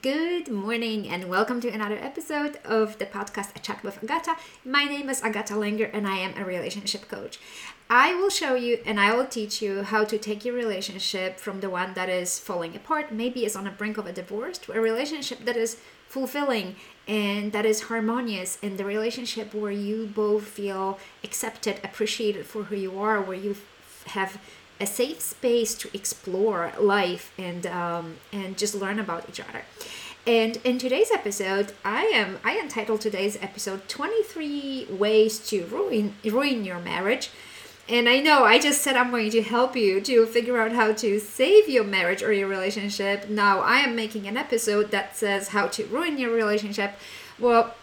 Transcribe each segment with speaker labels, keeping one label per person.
Speaker 1: Good morning and welcome to another episode of the podcast A Chat with Agata. My name is Agata Langer and I am a relationship coach. I will show you and I will teach you how to take your relationship from the one that is falling apart, maybe is on the brink of a divorce, to a relationship that is fulfilling and that is harmonious and the relationship where you both feel accepted, appreciated for who you are, where you have a safe space to explore life and um, and just learn about each other. And in today's episode, I am I entitled today's episode 23 ways to ruin ruin your marriage. And I know I just said I'm going to help you to figure out how to save your marriage or your relationship. Now I am making an episode that says how to ruin your relationship. Well,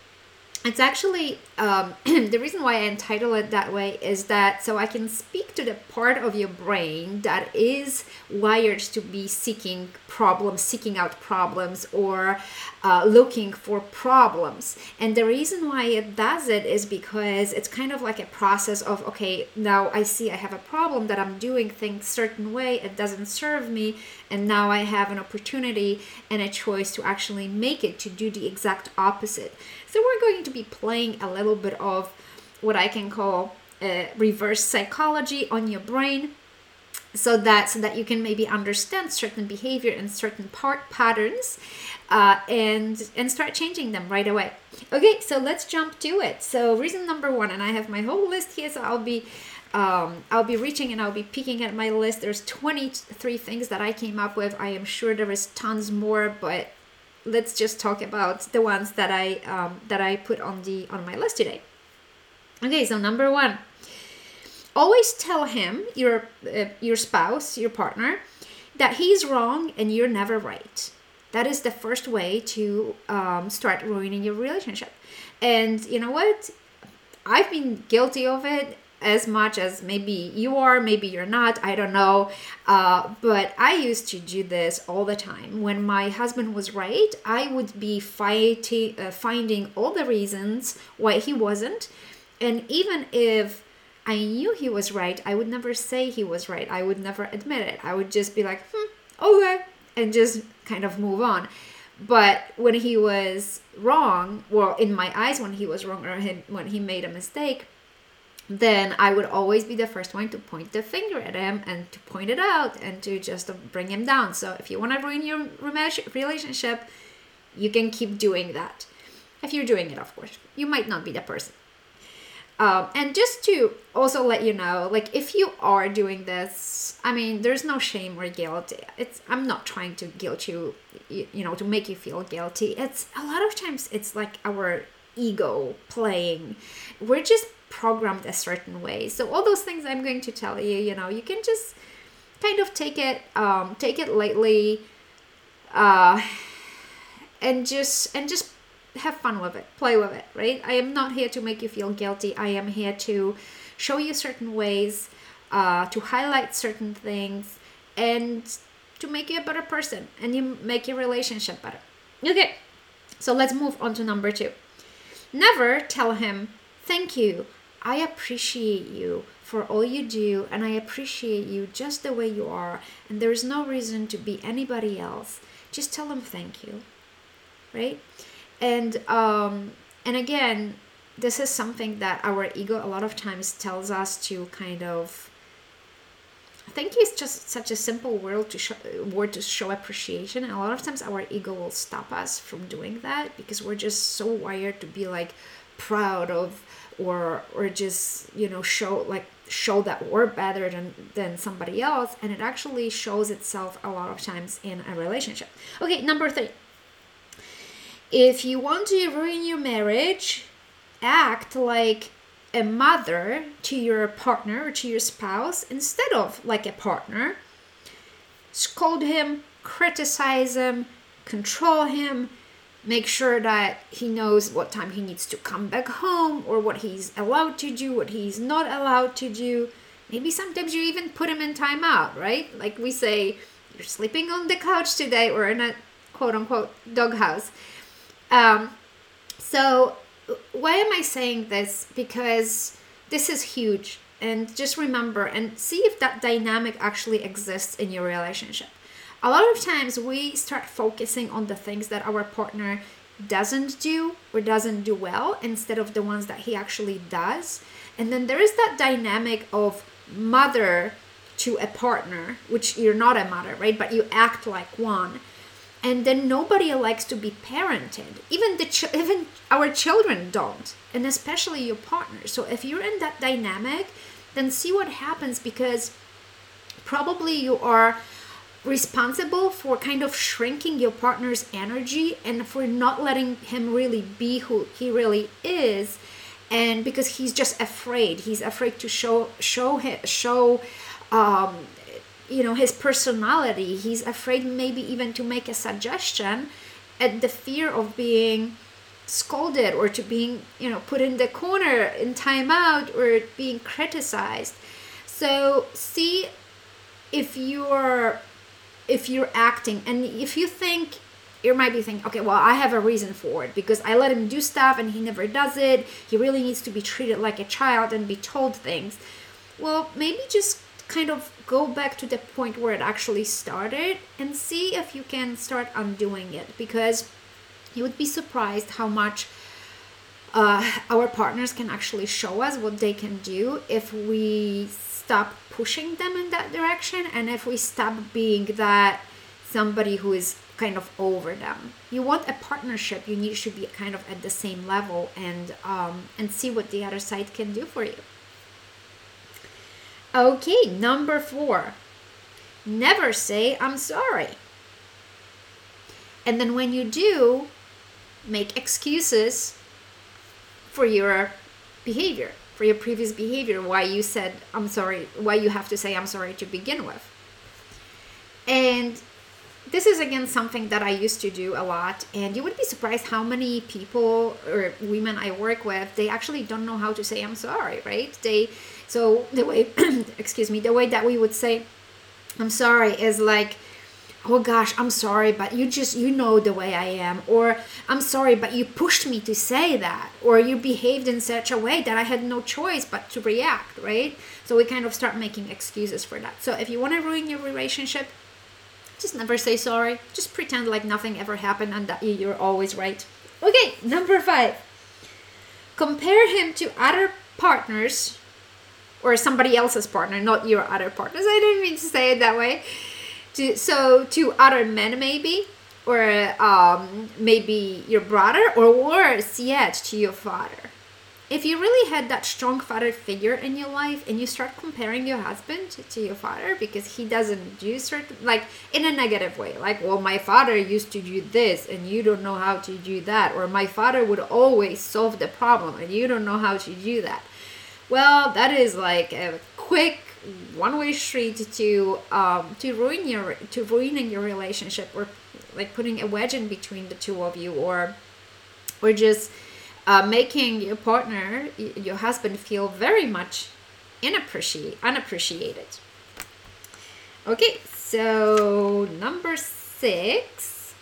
Speaker 1: it's actually um, the reason why I entitle it that way is that so I can speak to the part of your brain that is wired to be seeking problems, seeking out problems, or uh, looking for problems. And the reason why it does it is because it's kind of like a process of okay, now I see I have a problem that I'm doing things certain way, it doesn't serve me, and now I have an opportunity and a choice to actually make it to do the exact opposite. So we're going to be playing a little bit of what I can call uh, reverse psychology on your brain so that so that you can maybe understand certain behavior and certain part patterns uh, and and start changing them right away okay so let's jump to it so reason number one and i have my whole list here so i'll be um, I'll be reaching and I'll be peeking at my list. There's 23 things that I came up with. I am sure there is tons more, but let's just talk about the ones that I um, that I put on the on my list today. Okay, so number one, always tell him your uh, your spouse, your partner, that he's wrong and you're never right. That is the first way to um, start ruining your relationship. And you know what? I've been guilty of it as much as maybe you are, maybe you're not, I don't know. Uh, but I used to do this all the time. When my husband was right, I would be fighting, uh, finding all the reasons why he wasn't. And even if I knew he was right, I would never say he was right. I would never admit it. I would just be like, hmm, okay, and just kind of move on. But when he was wrong, well, in my eyes, when he was wrong or when he made a mistake, then I would always be the first one to point the finger at him and to point it out and to just bring him down. So if you want to ruin your relationship, you can keep doing that. If you're doing it, of course, you might not be the person. Um, and just to also let you know, like if you are doing this, I mean, there's no shame or guilt. It's I'm not trying to guilt you, you, you know, to make you feel guilty. It's a lot of times it's like our ego playing. We're just programmed a certain way. So all those things I'm going to tell you, you know, you can just kind of take it um take it lightly uh and just and just have fun with it. Play with it, right? I am not here to make you feel guilty. I am here to show you certain ways uh to highlight certain things and to make you a better person and you make your relationship better. Okay. So let's move on to number 2. Never tell him thank you I appreciate you for all you do, and I appreciate you just the way you are, and there's no reason to be anybody else. Just tell them thank you, right? And um, and again, this is something that our ego a lot of times tells us to kind of thank you is just such a simple word to show word to show appreciation and a lot of times our ego will stop us from doing that because we're just so wired to be like proud of or or just you know show like show that we're better than than somebody else and it actually shows itself a lot of times in a relationship. Okay number three. If you want to ruin your marriage act like a mother to your partner or to your spouse instead of like a partner. Scold him criticize him control him make sure that he knows what time he needs to come back home or what he's allowed to do, what he's not allowed to do. Maybe sometimes you even put him in timeout, right? Like we say, you're sleeping on the couch today or in a quote unquote doghouse. Um, so, why am I saying this? Because this is huge. And just remember and see if that dynamic actually exists in your relationship. A lot of times we start focusing on the things that our partner doesn't do or doesn't do well instead of the ones that he actually does. And then there is that dynamic of mother to a partner, which you're not a mother, right? But you act like one. And then nobody likes to be parented. Even the ch- even our children don't, and especially your partner. So if you're in that dynamic, then see what happens because probably you are responsible for kind of shrinking your partner's energy and for not letting him really be who he really is. And because he's just afraid. He's afraid to show show show um, you know his personality. He's afraid maybe even to make a suggestion at the fear of being scolded or to being you know put in the corner in timeout or being criticized. So see if you're if you're acting and if you think you might be thinking okay well i have a reason for it because i let him do stuff and he never does it. He really needs to be treated like a child and be told things. Well maybe just kind of go back to the point where it actually started and see if you can start undoing it because you would be surprised how much uh, our partners can actually show us what they can do if we stop pushing them in that direction and if we stop being that somebody who is kind of over them. You want a partnership. You need to be kind of at the same level and um, and see what the other side can do for you. Okay number four. Never say i'm sorry. And then when you do make excuses for your behavior for your previous behavior why you said i'm sorry why you have to say i'm sorry to begin with. And this is again something that i used to do a lot and you would be surprised how many people or women i work with they actually don't know how to say i'm sorry right? They so the way excuse me the way that we would say i'm sorry is like oh gosh i'm sorry but you just you know the way i am. Or i'm sorry but you pushed me to say that. Or you behaved in such a way that i had no choice but to react right? So we kind of start making excuses for that. So if you want to ruin your relationship just never say sorry. Just pretend like nothing ever happened and that you're always right. Okay number five. Compare him to other partners or somebody else's partner not your other partners. I didn't mean to say it that way to so to other men maybe? Or um, maybe your brother? Or worse yet to your father? If you really had that strong father figure in your life and you start comparing your husband to, your father because he doesn't do certain like in a negative way like well my father used to do this and you don't know how to do that or my father would always solve the problem and you don't know how to do that. Well that is like a quick one way street to um, to ruin your to ruining your relationship or like putting a wedge in between the two of you or or just uh, making your partner your husband feel very much unappreciated. Okay so number six.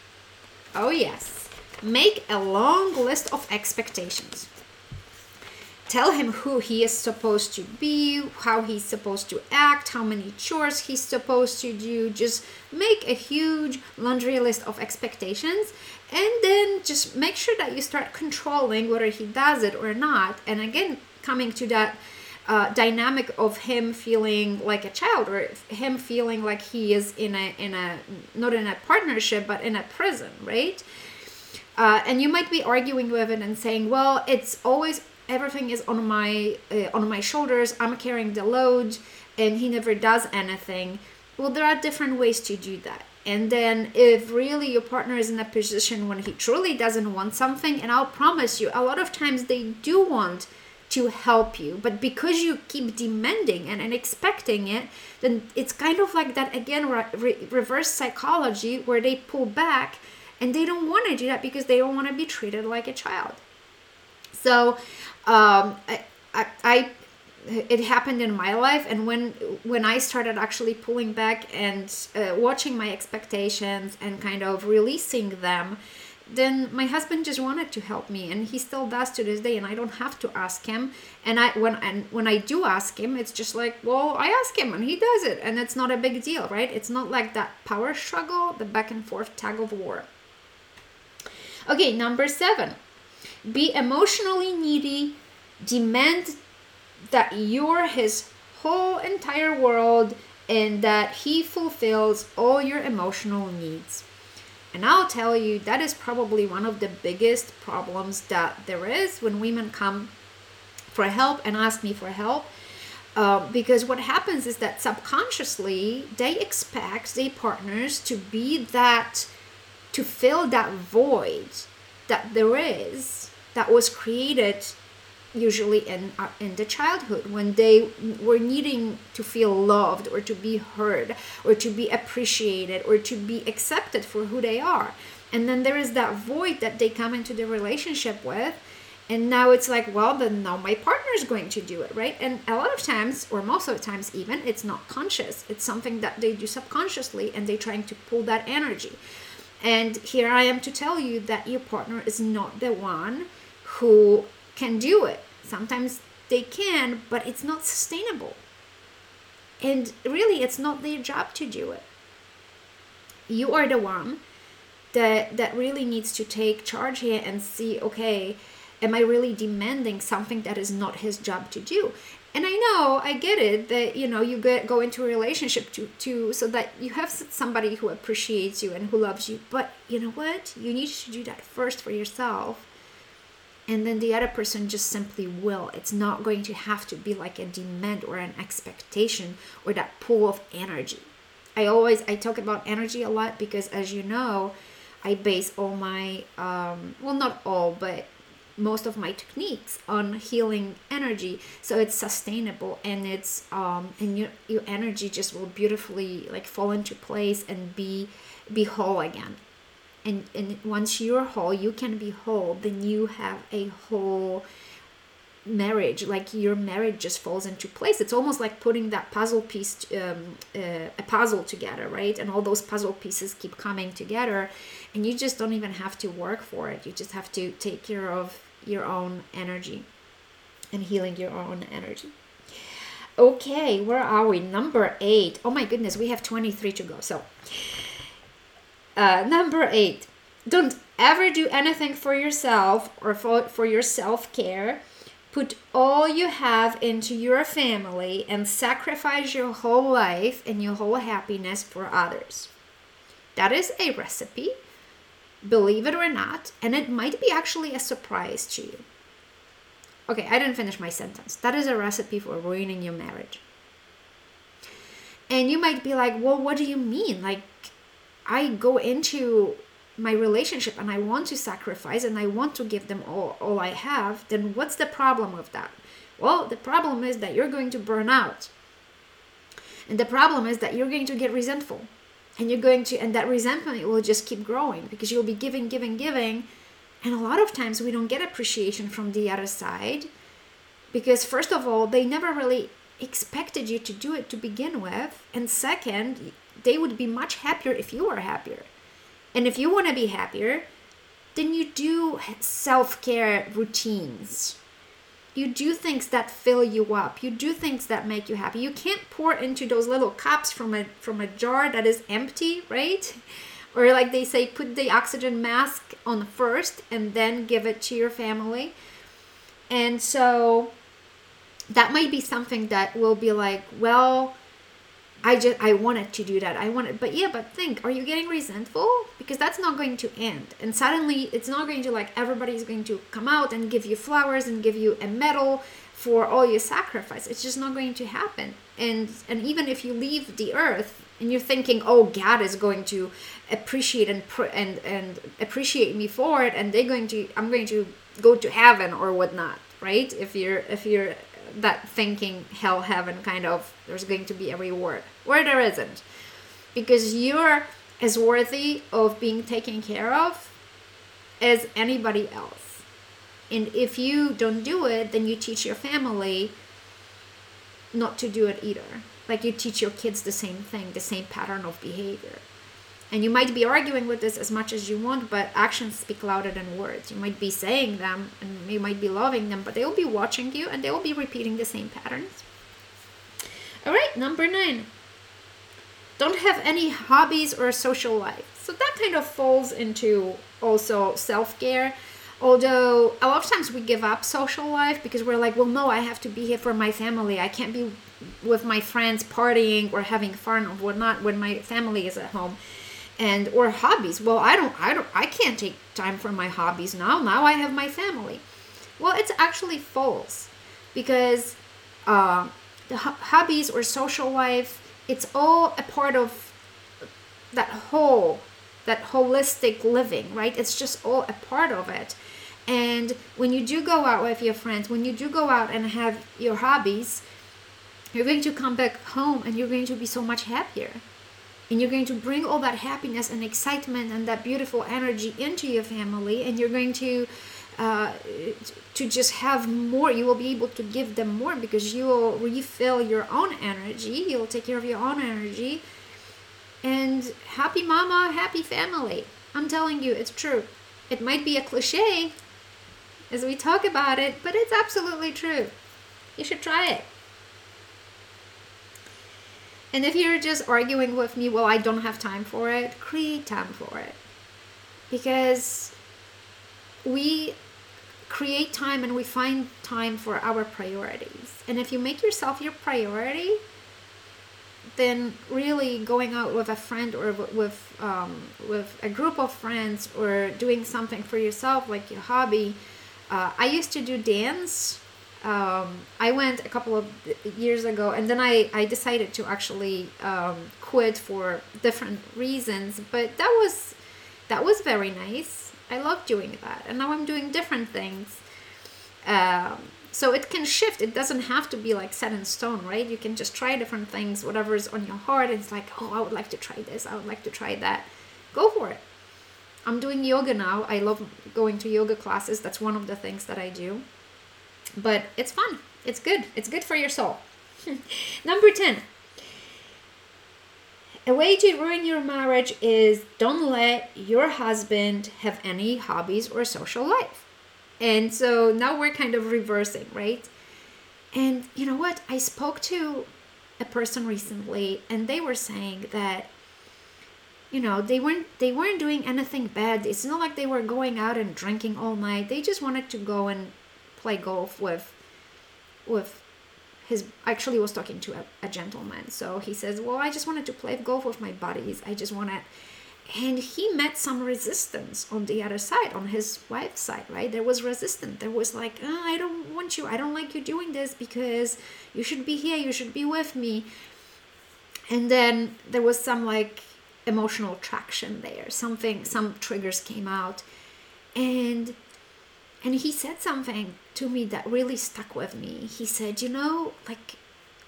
Speaker 1: Oh yes. Make a long list of expectations tell him who he is supposed to be, how he's supposed to act, how many chores he's supposed to do. Just make a huge laundry list of expectations and then just make sure that you start controlling whether he does it or not. And again, coming to that uh, dynamic of him feeling like a child or him feeling like he is in a in a not in a partnership but in a prison right uh, and you might be arguing with it and saying well it's always everything is on my uh, on my shoulders. I'm carrying the load and he never does anything. Well there are different ways to do that. And then if really your partner is in a position when he truly doesn't want something and i'll promise you a lot of times they do want to help you but because you keep demanding and, and expecting it then it's kind of like that again re- reverse psychology where they pull back and they don't want to do that because they don't want to be treated like a child. So um, I, I, I it happened in my life and when when i started actually pulling back and uh, watching my expectations and kind of releasing them then my husband just wanted to help me and he still does to this day and i don't have to ask him. And i when and when i do ask him it's just like well i ask him and he does it and it's not a big deal right? It's not like that power struggle the back and forth tag of war. Okay number seven be emotionally needy. Demand that you're his whole entire world and that he fulfills all your emotional needs. And I'll tell you, that is probably one of the biggest problems that there is when women come for help and ask me for help. Uh, because what happens is that subconsciously they expect their partners to be that, to fill that void that there is that was created usually in uh, in the childhood when they were needing to feel loved or to be heard or to be appreciated or to be accepted for who they are. And then there is that void that they come into the relationship with and now it's like well then now my partner is going to do it right? And a lot of times or most of the times even it's not conscious. It's something that they do subconsciously and they're trying to pull that energy and here i am to tell you that your partner is not the one who can do it. Sometimes they can, but it's not sustainable. And really, it's not their job to do it. You are the one that that really needs to take charge here and see, okay, am I really demanding something that is not his job to do? And I know, I get it that you know you get go into a relationship to to so that you have somebody who appreciates you and who loves you. But you know what? You need to do that first for yourself and then the other person just simply will it's not going to have to be like a demand or an expectation or that pool of energy i always i talk about energy a lot because as you know i base all my um, well not all but most of my techniques on healing energy. So it's sustainable and it's um and your, your energy just will beautifully like fall into place and be be whole again. And and once you're whole you can be whole. Then you have a whole marriage like your marriage just falls into place. It's almost like putting that puzzle piece um, uh, a puzzle together right? And all those puzzle pieces keep coming together and you just don't even have to work for it. You just have to take care of your own energy and healing your own energy. Okay where are we? Number eight. Oh my goodness we have 23 to go. So uh, number eight, don't ever do anything for yourself or for, for your self care. Put all you have into your family and sacrifice your whole life and your whole happiness for others. That is a recipe, believe it or not, and it might be actually a surprise to you. Okay, I didn't finish my sentence. That is a recipe for ruining your marriage. And you might be like, well, what do you mean? Like, I go into my relationship and I want to sacrifice and I want to give them all, all I have, then what's the problem with that? Well, the problem is that you're going to burn out. And the problem is that you're going to get resentful. And you're going to, and that resentment will just keep growing because you'll be giving, giving, giving. And a lot of times we don't get appreciation from the other side because, first of all, they never really expected you to do it to begin with. And second, they would be much happier if you were happier. And if you want to be happier, then you do self care routines. You do things that fill you up. You do things that make you happy. You can't pour into those little cups from a from a jar that is empty, right? Or like they say, put the oxygen mask on first and then give it to your family. And so that might be something that will be like, well, I just I wanted to do that. I wanted, but yeah, but think, are you getting resentful? Because that's not going to end. And suddenly, it's not going to like everybody's going to come out and give you flowers and give you a medal for all your sacrifice. It's just not going to happen. And and even if you leave the earth and you're thinking, oh, God is going to appreciate and and and appreciate me for it, and they're going to, I'm going to go to heaven or whatnot, right? If you're if you're that thinking hell heaven kind of there's going to be a reward. Where there isn't. Because you're as worthy of being taken care of as anybody else. And if you don't do it then you teach your family not to do it either. Like you teach your kids the same thing the same pattern of behavior And you might be arguing with this as much as you want, but actions speak louder than words. You might be saying them and you might be loving them, but they will be watching you and they will be repeating the same patterns. All right, number nine. Don't have any hobbies or social life. So that kind of falls into also self care. Although a lot of times we give up social life because we're like, well, no, I have to be here for my family. I can't be with my friends partying or having fun or whatnot when my family is at home and or hobbies. Well i don't i don't i can't take time for my hobbies now. Now i have my family. Well it's actually false because uh, the ho- hobbies or social life it's all a part of that whole that holistic living right? It's just all a part of it. And when you do go out with your friends when you do go out and have your hobbies you're going to come back home and you're going to be so much happier and you're going to bring all that happiness and excitement and that beautiful energy into your family and you're going to uh, to just have more. You will be able to give them more because you will refill your own energy. You'll take care of your own energy. And happy mama happy family. I'm telling you it's true. It might be a cliche as we talk about it but it's absolutely true. You should try it and if you're just arguing with me, well, I don't have time for it, create time for it. Because we create time and we find time for our priorities. And if you make yourself your priority, then really going out with a friend or with um, with a group of friends or doing something for yourself like your hobby. Uh, I used to do dance um, I went a couple of years ago, and then I, I decided to actually um, quit for different reasons. But that was that was very nice. I love doing that, and now I'm doing different things. Um, so it can shift. It doesn't have to be like set in stone, right? You can just try different things, whatever is on your heart. It's like, oh, I would like to try this. I would like to try that. Go for it. I'm doing yoga now. I love going to yoga classes. That's one of the things that I do but it's fun. It's good. It's good for your soul. Number 10. A way to ruin your marriage is don't let your husband have any hobbies or social life. And so now we're kind of reversing, right? And you know what? I spoke to a person recently and they were saying that you know, they weren't they weren't doing anything bad. It's not like they were going out and drinking all night. They just wanted to go and play golf with with his actually was talking to a, a gentleman. So he says well i just wanted to play golf with my buddies. I just wanted and he met some resistance on the other side on his wife's side right? There was resistance. There was like oh, i don't want you. I don't like you doing this because you should be here. You should be with me. And then there was some like emotional traction there. Something some triggers came out. And and he said something to me that really stuck with me. He said, you know, like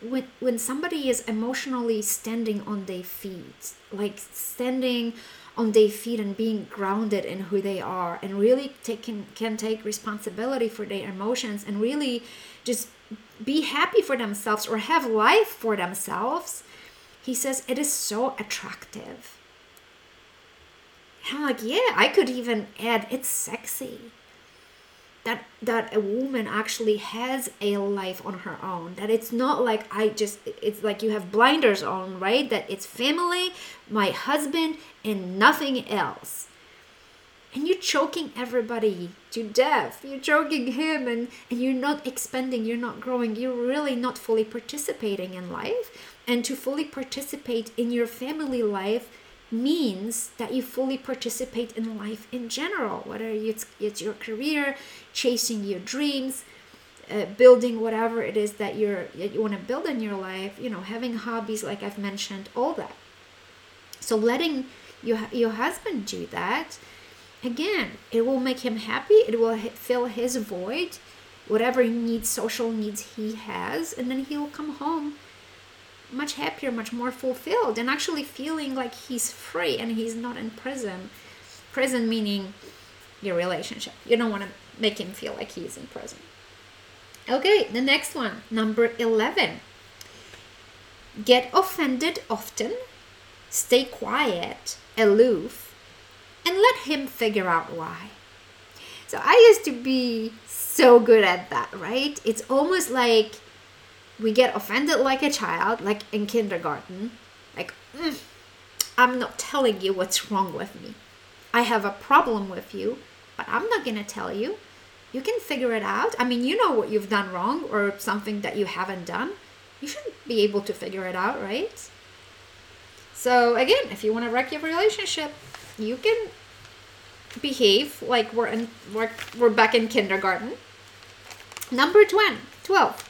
Speaker 1: when when somebody is emotionally standing on their feet, like standing on their feet and being grounded in who they are and really taking can take responsibility for their emotions and really just be happy for themselves or have life for themselves he says it is so attractive i'm like yeah i could even add it's sexy that that a woman actually has a life on her own. That it's not like i just it's like you have blinders on right? That it's family my husband and nothing else. And you're choking everybody to death. You're choking him and and you're not expanding you're not growing. You're really not fully participating in life. And to fully participate in your family life means that you fully participate in life in general, whether it's, it's your career, chasing your dreams, uh, building whatever it is that you're that you want to build in your life. You know, having hobbies like I've mentioned, all that. So letting your your husband do that, again, it will make him happy. It will fill his void, whatever needs, social needs he has, and then he will come home much happier, much more fulfilled, and actually feeling like he's free and he's not in prison. Prison meaning your relationship. You don't want to make him feel like he's in prison. Okay, the next one, number 11. Get offended often, stay quiet, aloof and let him figure out why. So I used to be so good at that, right? It's almost like we get offended like a child, like in kindergarten. Like, mm, I'm not telling you what's wrong with me. I have a problem with you, but I'm not going to tell you. You can figure it out. I mean, you know what you've done wrong or something that you haven't done. You should be able to figure it out, right? So, again, if you want to wreck your relationship, you can behave like we're in we're, we're back in kindergarten. Number 12, 12.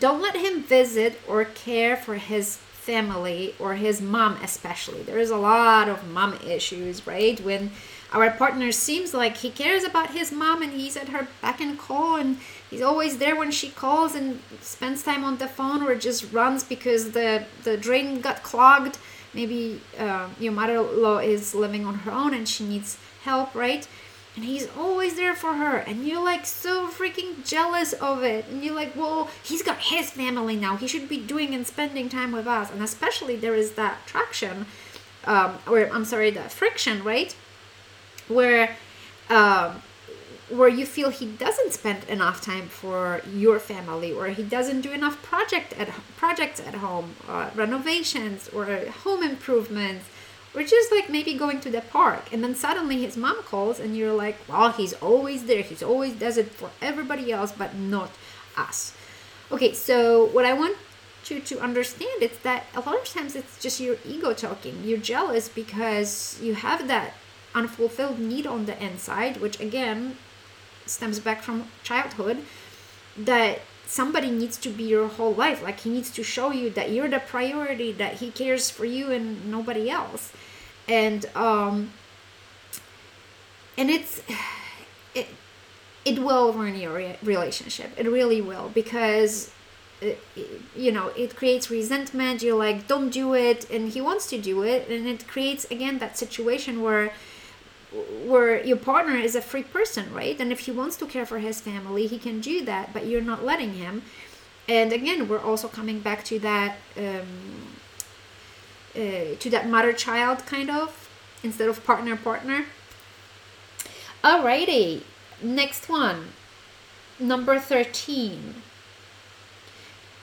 Speaker 1: Don't let him visit or care for his family or his mom especially. There is a lot of mom issues, right? When our partner seems like he cares about his mom and he's at her back and call and he's always there when she calls and spends time on the phone or just runs because the the drain got clogged maybe uh, your mother-in-law is living on her own and she needs help right and he's always there for her. And you're like so freaking jealous of it. And you're like well he's got his family now. He should be doing and spending time with us. And especially there is that traction um, or i'm sorry that friction right? Where um, where you feel he doesn't spend enough time for your family or he doesn't do enough project at projects at home uh, renovations or home improvements or just like maybe going to the park and then suddenly his mom calls and you're like well he's always there. He's always does it for everybody else but not us. Okay so what i want you to understand is that a lot of times it's just your ego talking. You're jealous because you have that unfulfilled need on the inside which again stems back from childhood that somebody needs to be your whole life. Like he needs to show you that you're the priority that he cares for you and nobody else. And um and it's it it will ruin your re- relationship. It really will because it, uh, you know it creates resentment. You're like don't do it. And he wants to do it. And it creates again that situation where where your partner is a free person, right? And if he wants to care for his family, he can do that, but you're not letting him. And again, we're also coming back to that um, uh, to that mother child kind of instead of partner partner. Alrighty, next one, number thirteen.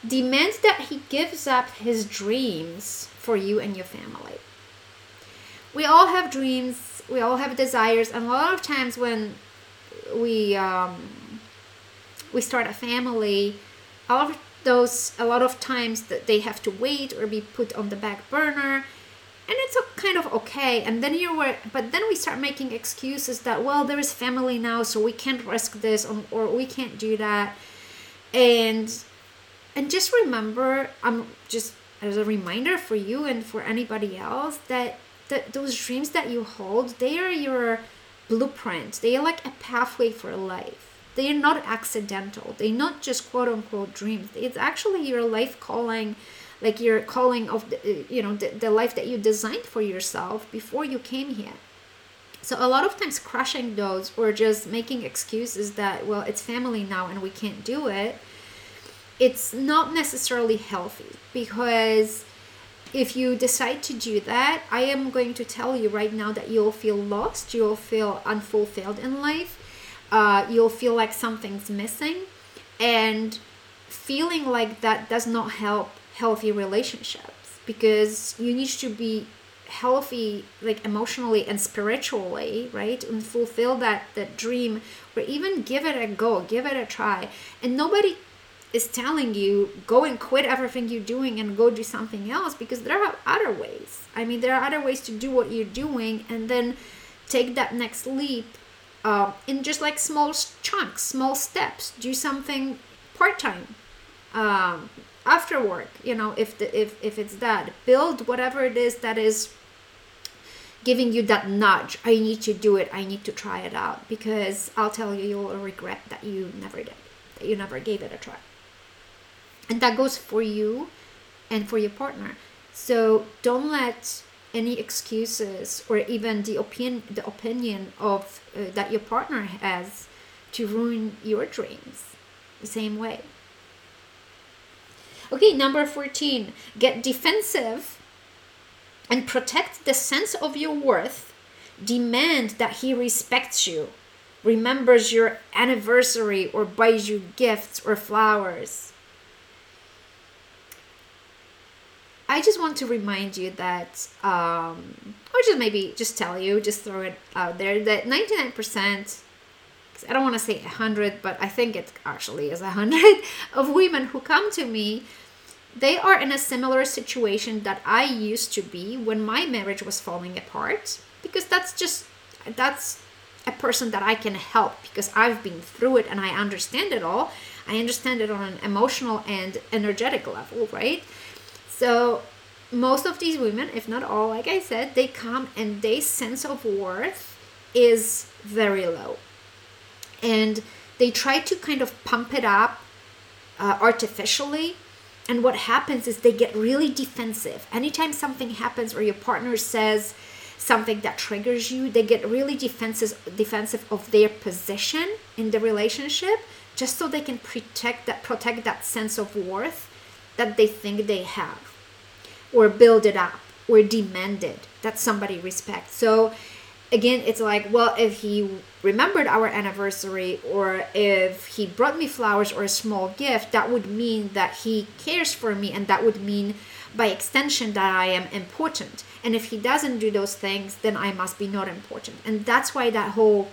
Speaker 1: Demands that he gives up his dreams for you and your family. We all have dreams we all have desires and a lot of times when we um, we start a family a lot of those a lot of times that they have to wait or be put on the back burner and it's kind of okay. And then you were but then we start making excuses that well there is family now so we can't risk this or, or we can't do that. And and just remember i'm just as a reminder for you and for anybody else that those dreams that you hold they are your blueprint. They are like a pathway for life. They are not accidental. They're not just quote unquote dreams. It's actually your life calling like your calling of the, you know the, the life that you designed for yourself before you came here. So a lot of times crushing those or just making excuses that well it's family now and we can't do it it's not necessarily healthy because if you decide to do that, I am going to tell you right now that you'll feel lost, you'll feel unfulfilled in life, uh, you'll feel like something's missing, and feeling like that does not help healthy relationships because you need to be healthy like emotionally and spiritually right and fulfill that that dream or even give it a go give it a try. And nobody is telling you go and quit everything you're doing and go do something else because there are other ways. I mean, there are other ways to do what you're doing and then take that next leap uh, in just like small chunks, small steps. Do something part time um, after work. You know, if the if if it's that, build whatever it is that is giving you that nudge. I need to do it. I need to try it out because I'll tell you, you'll regret that you never did. That you never gave it a try and that goes for you and for your partner. So don't let any excuses or even the opinion the opinion of uh, that your partner has to ruin your dreams the same way. Okay number 14 get defensive and protect the sense of your worth, demand that he respects you, remembers your anniversary, or buys you gifts or flowers. I just want to remind you that, um, or just maybe just tell you, just throw it out there that 99%, I don't want to say 100, but I think it actually is 100 of women who come to me they are in a similar situation that I used to be when my marriage was falling apart because that's just that's a person that I can help because I've been through it and I understand it all. I understand it on an emotional and energetic level, right? So most of these women, if not all, like I said, they come and their sense of worth is very low. And they try to kind of pump it up uh, artificially and what happens is they get really defensive. Anytime something happens or your partner says something that triggers you, they get really defensive defensive of their position in the relationship just so they can protect that protect that sense of worth that they think they have or build it up or demand it that somebody respects. So again, it's like, well, if he remembered our anniversary or if he brought me flowers or a small gift, that would mean that he cares for me and that would mean by extension that I am important. And if he doesn't do those things, then I must be not important. And that's why that whole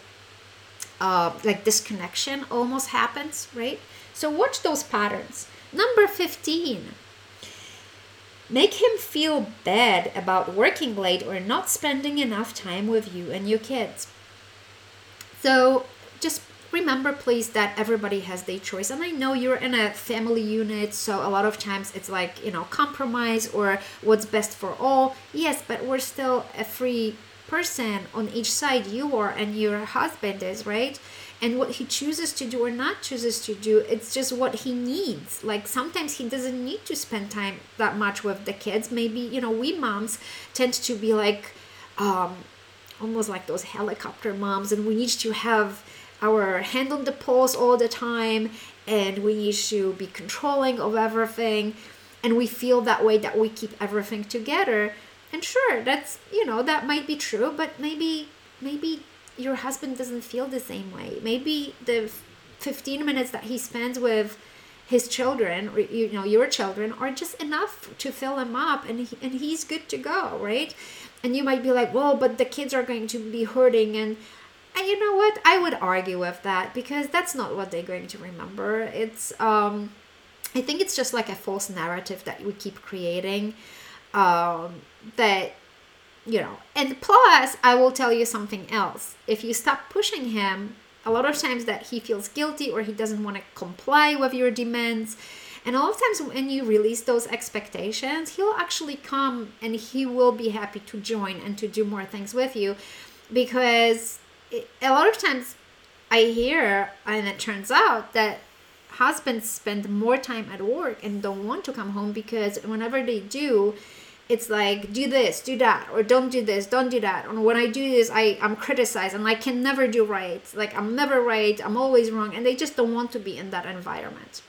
Speaker 1: uh, like disconnection almost happens, right? So watch those patterns. Number 15 Make him feel bad about working late or not spending enough time with you and your kids. So just remember, please, that everybody has their choice. And I know you're in a family unit, so a lot of times it's like, you know, compromise or what's best for all. Yes, but we're still a free person on each side. You are and your husband is, right? And what he chooses to do or not chooses to do it's just what he needs. Like sometimes he doesn't need to spend time that much with the kids. Maybe you know we moms tend to be like um almost like those helicopter moms and we need to have our hand on the pulse all the time and we need to be controlling of everything. And we feel that way that we keep everything together. And sure that's you know that might be true but maybe maybe your husband doesn't feel the same way. Maybe the 15 minutes that he spends with his children, you know, your children, are just enough to fill him up and, he, and he's good to go, right? And you might be like, well, but the kids are going to be hurting. And, and you know what? I would argue with that because that's not what they're going to remember. It's, um, I think it's just like a false narrative that we keep creating um, that you know. And plus i will tell you something else. If you stop pushing him a lot of times that he feels guilty or he doesn't want to comply with your demands. And a lot of times when you release those expectations he'll actually come and he will be happy to join and to do more things with you. Because a lot of times i hear and it turns out that husbands spend more time at work and don't want to come home because whenever they do it's like do this do that or don't do this don't do that. And when i do this i i'm criticized and i can never do right. Like i'm never right i'm always wrong and they just don't want to be in that environment.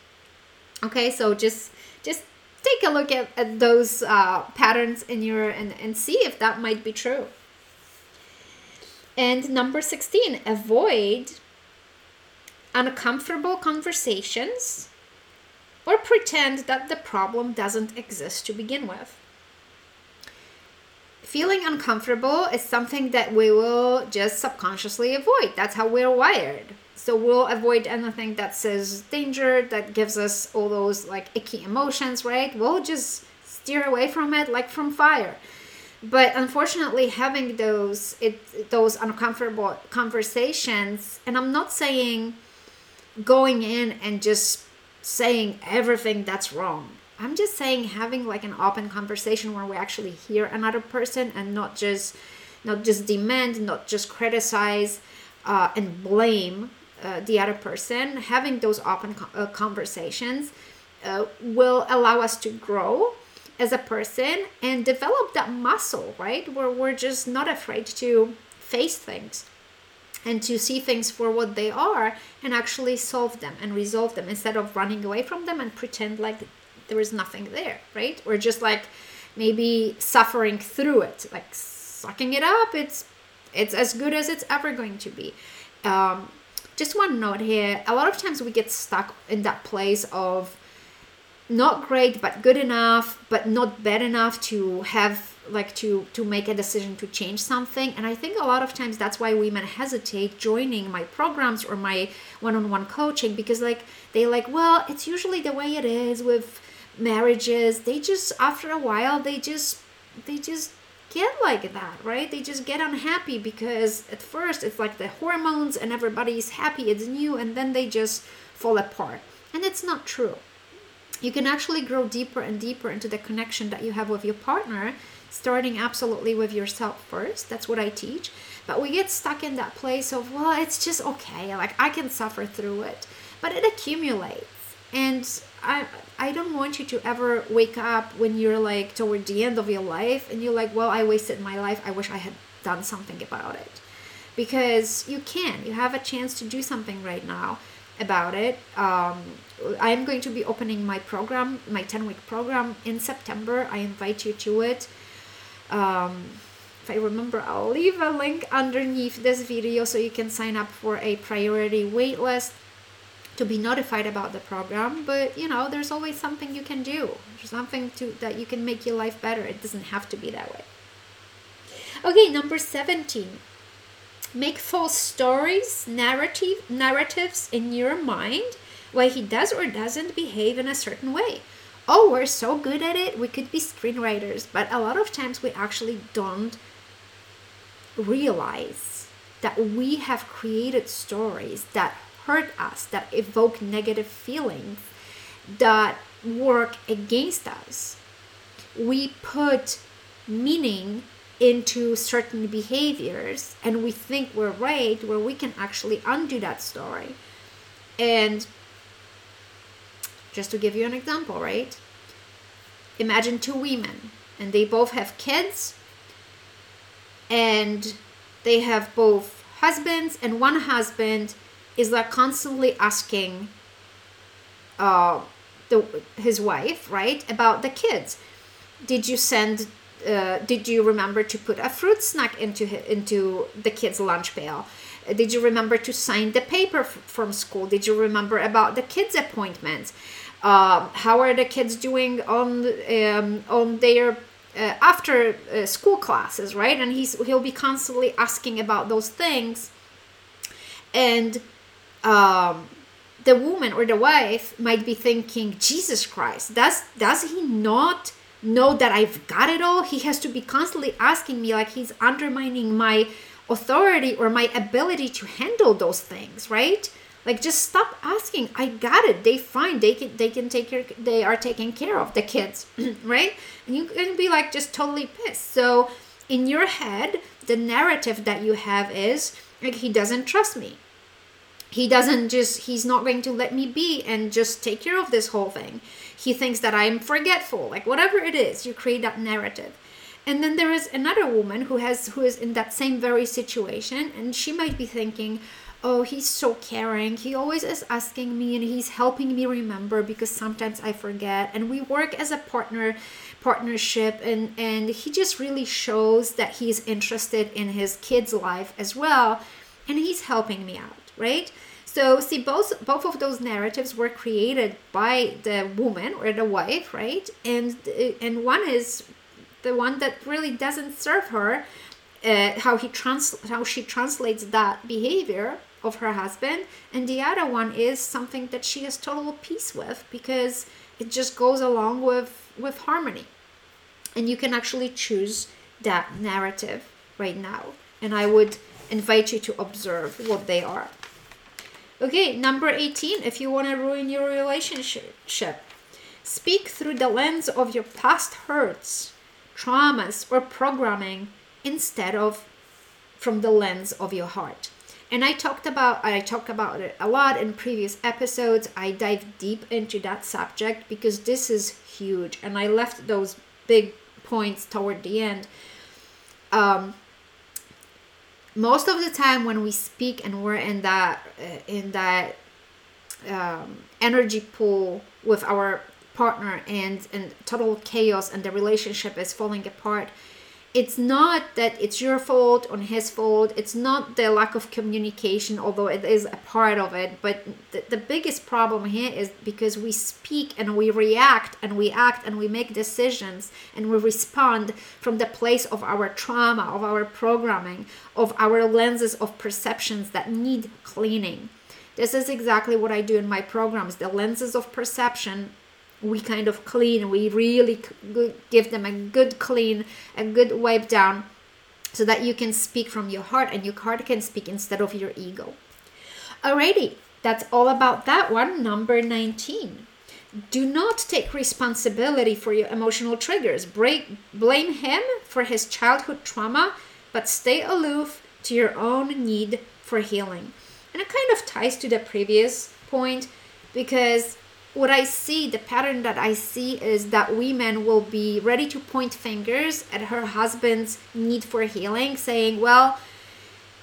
Speaker 1: Okay so just just take a look at, at those uh, patterns in your and, and see if that might be true. And number 16 avoid uncomfortable conversations or pretend that the problem doesn't exist to begin with feeling uncomfortable is something that we will just subconsciously avoid. That's how we're wired. So we'll avoid anything that says danger, that gives us all those like icky emotions, right? We'll just steer away from it like from fire. But unfortunately, having those it those uncomfortable conversations, and I'm not saying going in and just saying everything that's wrong I'm just saying having like an open conversation where we actually hear another person and not just not just demand, not just criticize uh, and blame uh, the other person. Having those open co- uh, conversations uh, will allow us to grow as a person and develop that muscle, right? Where we're just not afraid to face things and to see things for what they are and actually solve them and resolve them instead of running away from them and pretend like there is nothing there, right? Or just like maybe suffering through it. Like sucking it up it's it's as good as it's ever going to be. Um, just one note here. A lot of times we get stuck in that place of not great but good enough but not bad enough to have like to to make a decision to change something. And i think a lot of times that's why women hesitate joining my programs or my one-on-one coaching because like they like well it's usually the way it is with marriages they just after a while they just they just get like that right? They just get unhappy because at first it's like the hormones and everybody's happy it's new and then they just fall apart. And it's not true. You can actually grow deeper and deeper into the connection that you have with your partner starting absolutely with yourself first. That's what i teach. But we get stuck in that place of well it's just okay. Like i can suffer through it. But it accumulates. And i i don't want you to ever wake up when you're like toward the end of your life and you're like well i wasted my life. I wish i had done something about it. Because you can. You have a chance to do something right now about it. Um, i'm going to be opening my program my 10 week program in september. I invite you to it. Um, if I remember, I'll leave a link underneath this video so you can sign up for a priority waitlist to be notified about the program. But you know, there's always something you can do. There's something to that you can make your life better. It doesn't have to be that way. Okay, number 17. Make false stories, narrative narratives in your mind why he does or doesn't behave in a certain way oh, we're so good at it, we could be screenwriters. But a lot of times we actually don't realize that we have created stories that hurt us, that evoke negative feelings, that work against us. We put meaning into certain behaviors and we think we're right where we can actually undo that story. And just to give you an example, right? Imagine two women and they both have kids and they have both husbands and one husband is like constantly asking uh, the, his wife, right, about the kids. Did you send uh, did you remember to put a fruit snack into into the kids lunch pail? Did you remember to sign the paper f- from school? Did you remember about the kids appointments? Um, how are the kids doing on um, on their uh, after uh, school classes right? And he's he'll be constantly asking about those things. And um, the woman or the wife might be thinking jesus christ does does he not know that i've got it all he has to be constantly asking me like he's undermining my authority or my ability to handle those things right like just stop asking. I got it. They fine. They can they can take care they are taking care of the kids, right? And you can be like just totally pissed. So in your head, the narrative that you have is like he doesn't trust me. He doesn't just he's not going to let me be and just take care of this whole thing. He thinks that I'm forgetful. Like whatever it is, you create that narrative. And then there is another woman who has who is in that same very situation and she might be thinking, oh he's so caring he always is asking me and he's helping me remember because sometimes i forget and we work as a partner partnership and and he just really shows that he's interested in his kids life as well and he's helping me out right? So see both both of those narratives were created by the woman or the wife right? And and one is the one that really doesn't serve her uh, how he trans how she translates that behavior of her husband. And the other one is something that she has total peace with because it just goes along with with harmony. And you can actually choose that narrative right now. And i would invite you to observe what they are okay number 18 if you want to ruin your relationship speak through the lens of your past hurts traumas or programming instead of from the lens of your heart. And i talked about i talked about it a lot in previous episodes. I dive deep into that subject because this is huge and i left those big points toward the end. Um, most of the time when we speak and we're in that uh, in that um, energy pool with our partner and and total chaos and the relationship is falling apart it's not that it's your fault or his fault. It's not the lack of communication although it is a part of it. But the, the biggest problem here is because we speak and we react and we act and we make decisions and we respond from the place of our trauma of our programming of our lenses of perceptions that need cleaning. This is exactly what i do in my programs the lenses of perception we kind of clean we really give them a good clean a good wipe down so that you can speak from your heart and your heart can speak instead of your ego. Alrighty that's all about that one number 19 do not take responsibility for your emotional triggers. Break, blame him for his childhood trauma but stay aloof to your own need for healing. And it kind of ties to the previous point because what I see, the pattern that I see is that women will be ready to point fingers at her husband's need for healing, saying, Well,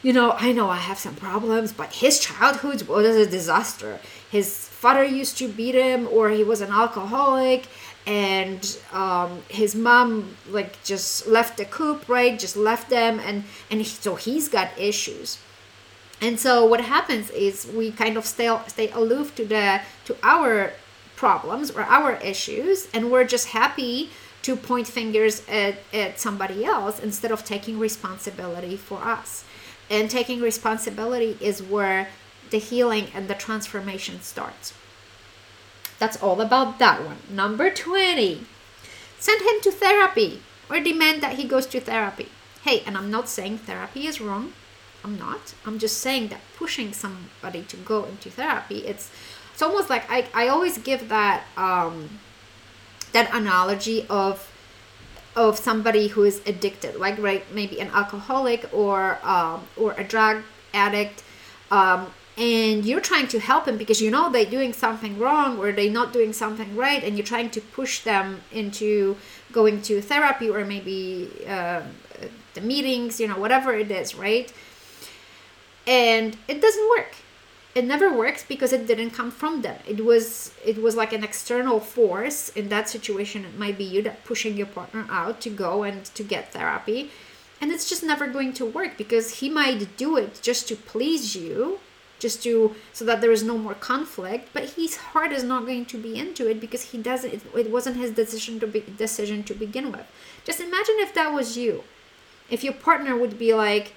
Speaker 1: you know, I know I have some problems, but his childhood was a disaster. His father used to beat him, or he was an alcoholic, and um, his mom like just left the coop, right? Just left them, and and so he's got issues and so what happens is we kind of stay stay aloof to the to our problems or our issues and we're just happy to point fingers at, at somebody else instead of taking responsibility for us. And taking responsibility is where the healing and the transformation starts. That's all about that one. Number 20 send him to therapy or demand that he goes to therapy. Hey and i'm not saying therapy is wrong I'm not. I'm just saying that pushing somebody to go into therapy, it's it's almost like I, I always give that um, that analogy of of somebody who is addicted, like right maybe an alcoholic or um, or a drug addict, um, and you're trying to help them because you know they're doing something wrong or they're not doing something right, and you're trying to push them into going to therapy or maybe uh, the meetings, you know, whatever it is, right? And it doesn't work. It never works because it didn't come from them. It was it was like an external force in that situation. It might be you that pushing your partner out to go and to get therapy. And it's just never going to work because he might do it just to please you just to so that there is no more conflict but his heart is not going to be into it because he doesn't it, it wasn't his decision to be decision to begin with. Just imagine if that was you. If your partner would be like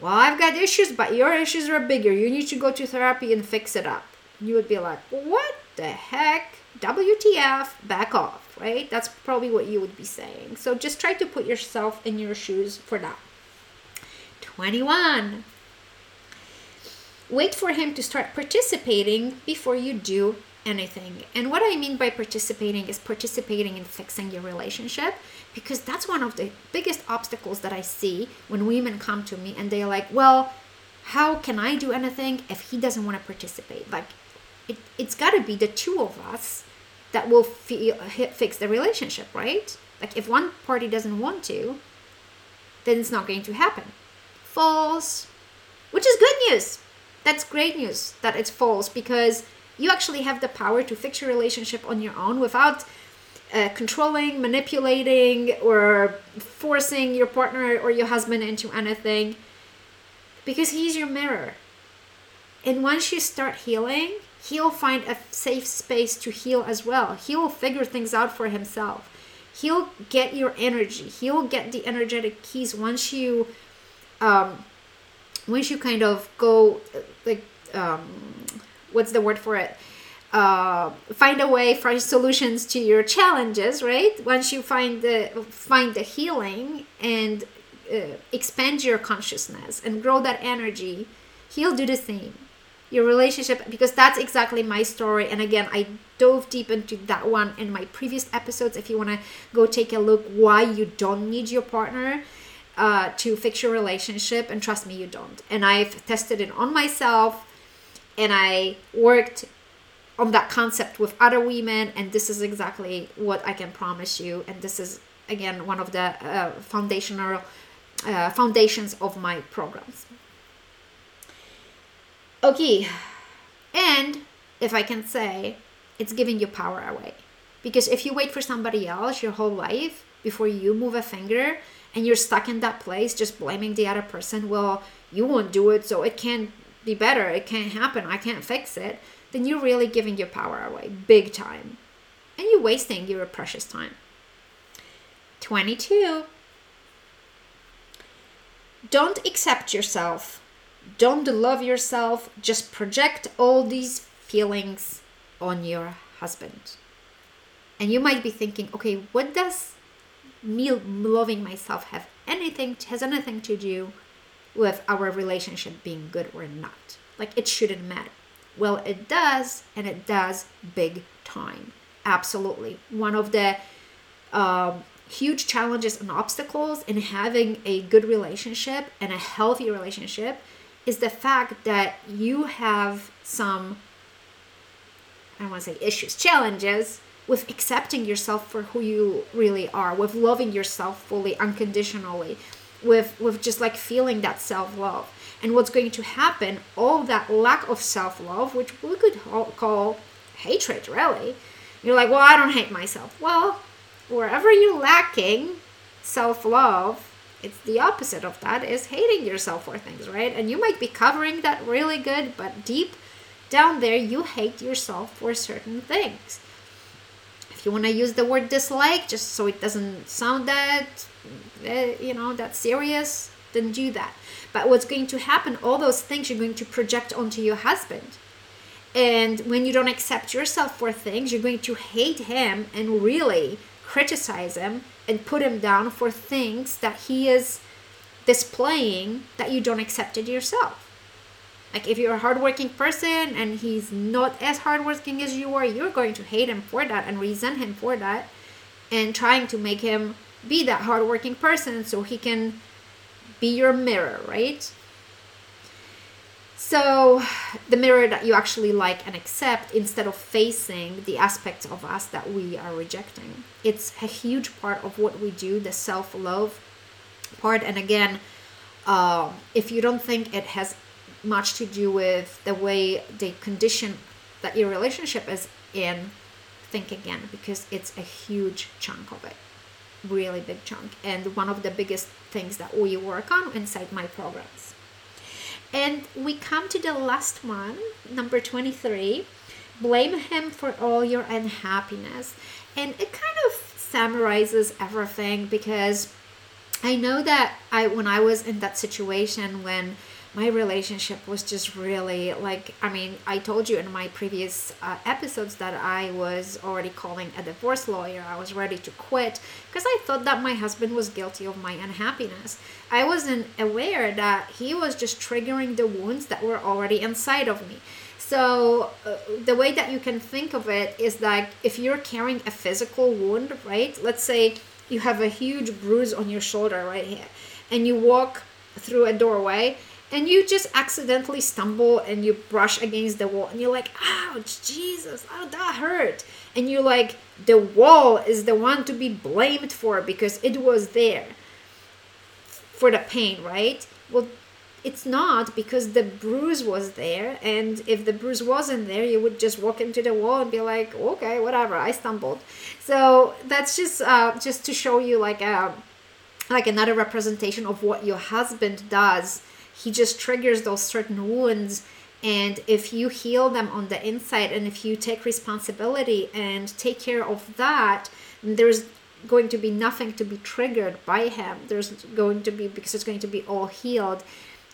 Speaker 1: well, I've got issues, but your issues are bigger. You need to go to therapy and fix it up. You would be like, what the heck? WTF, back off, right? That's probably what you would be saying. So just try to put yourself in your shoes for that. 21. Wait for him to start participating before you do anything. And what I mean by participating is participating in fixing your relationship because that's one of the biggest obstacles that I see when women come to me and they're like, well, how can I do anything if he doesn't want to participate? Like, it, it's got to be the two of us that will feel, fix the relationship, right? Like, if one party doesn't want to, then it's not going to happen. False, which is good news. That's great news that it's false because you actually have the power to fix your relationship on your own without uh, controlling, manipulating, or forcing your partner or your husband into anything because he's your mirror. And once you start healing, he'll find a safe space to heal as well. He will figure things out for himself. He'll get your energy. He'll get the energetic keys once you um once you kind of go like um what's the word for it? uh, find a way for solutions to your challenges right? Once you find the find the healing and uh, expand your consciousness and grow that energy he'll do the same. Your relationship because that's exactly my story. And again i dove deep into that one in my previous episodes. If you want to go take a look why you don't need your partner uh, to fix your relationship and trust me you don't. And i've tested it on myself and i worked on that concept with other women and this is exactly what i can promise you and this is again one of the uh, foundational uh, foundations of my programs. Okay and if i can say it's giving you power away. Because if you wait for somebody else your whole life before you move a finger and you're stuck in that place just blaming the other person, well, you won't do it, so it can't be better, it can't happen, I can't fix it, then you're really giving your power away big time. And you're wasting your precious time. 22. Don't accept yourself. Don't love yourself. Just project all these feelings on your husband. And you might be thinking, okay, what does me loving myself have anything has anything to do with our relationship being good or not? Like it shouldn't matter. Well, it does, and it does big time. Absolutely. One of the um, huge challenges and obstacles in having a good relationship and a healthy relationship is the fact that you have some, I don't want to say issues, challenges with accepting yourself for who you really are, with loving yourself fully, unconditionally, with with just like feeling that self-love. And what's going to happen, all that lack of self-love, which we could call hatred, really. You're like, well, I don't hate myself. Well, wherever you're lacking self-love, it's the opposite of that is hating yourself for things, right? And you might be covering that really good, but deep down there, you hate yourself for certain things. If you want to use the word dislike, just so it doesn't sound that, Eh, you know, that serious, then do that. But what's going to happen, all those things you're going to project onto your husband. And when you don't accept yourself for things, you're going to hate him and really criticize him and put him down for things that he is displaying that you don't accept it yourself. Like if you're a hardworking person and he's not as hardworking as you are, you're going to hate him for that and resent him for that and trying to make him be that hardworking person so he can be your mirror, right? So, the mirror that you actually like and accept instead of facing the aspects of us that we are rejecting. It's a huge part of what we do, the self love part. And again, uh, if you don't think it has much to do with the way the condition that your relationship is in, think again because it's a huge chunk of it. Really big chunk. And one of the biggest things that we work on inside my programs. And we come to the last one, number 23. Blame him for all your unhappiness. And it kind of summarizes everything because I know that I when I was in that situation when my relationship was just really like i mean i told you in my previous uh, episodes that i was already calling a divorce lawyer. I was ready to quit because i thought that my husband was guilty of my unhappiness. I wasn't aware that he was just triggering the wounds that were already inside of me. So uh, the way that you can think of it is like if you're carrying a physical wound right let's say you have a huge bruise on your shoulder right here and you walk through a doorway and you just accidentally stumble and you brush against the wall and you're like ouch jesus oh that hurt. And you're like the wall is the one to be blamed for because it was there for the pain right? Well it's not because the bruise was there and if the bruise wasn't there you would just walk into the wall and be like okay whatever i stumbled. So that's just uh, just to show you like a uh, like another representation of what your husband does he just triggers those certain wounds and if you heal them on the inside and if you take responsibility and take care of that there's going to be nothing to be triggered by him. There's going to be because it's going to be all healed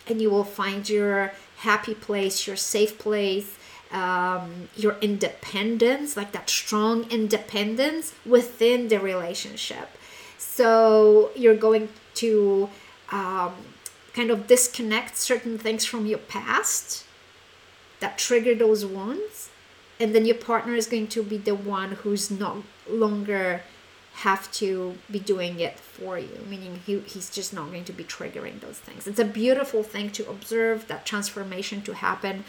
Speaker 1: and you will find your happy place your safe place um, your independence like that strong independence within the relationship. So you're going to um, kind of disconnect certain things from your past that trigger those wounds and then your partner is going to be the one who's no longer have to be doing it for you meaning he, he's just not going to be triggering those things. It's a beautiful thing to observe that transformation to happen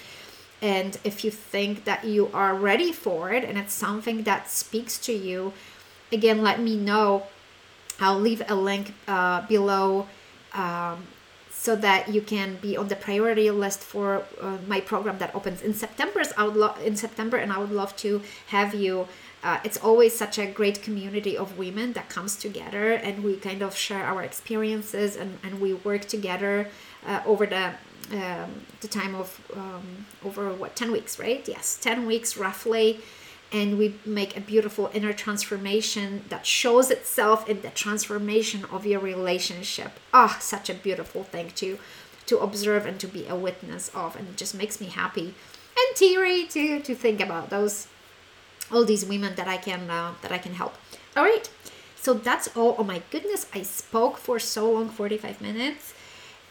Speaker 1: and if you think that you are ready for it and it's something that speaks to you again let me know. I'll leave a link uh, below um, so that you can be on the priority list for uh, my program that opens in September. I would lo- in September, and I would love to have you uh, it's always such a great community of women that comes together and we kind of share our experiences and, and we work together uh, over the um, the time of um, over what 10 weeks right yes 10 weeks roughly and we make a beautiful inner transformation that shows itself in the transformation of your relationship. Ah oh, such a beautiful thing to to observe and to be a witness of and it just makes me happy and teary to to think about those all these women that i can uh, that i can help. All right so that's all. Oh my goodness i spoke for so long 45 minutes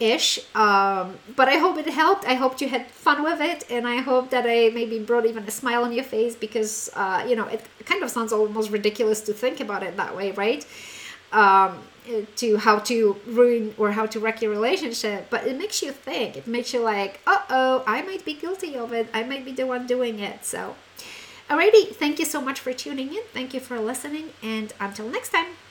Speaker 1: ish. Um, but I hope it helped. I hope you had fun with it, and I hope that I maybe brought even a smile on your face because uh, you know it kind of sounds almost ridiculous to think about it that way, right? Um, to how to ruin or how to wreck your relationship, but it makes you think. It makes you like, uh oh, I might be guilty of it. I might be the one doing it. So, alrighty, thank you so much for tuning in. Thank you for listening, and until next time.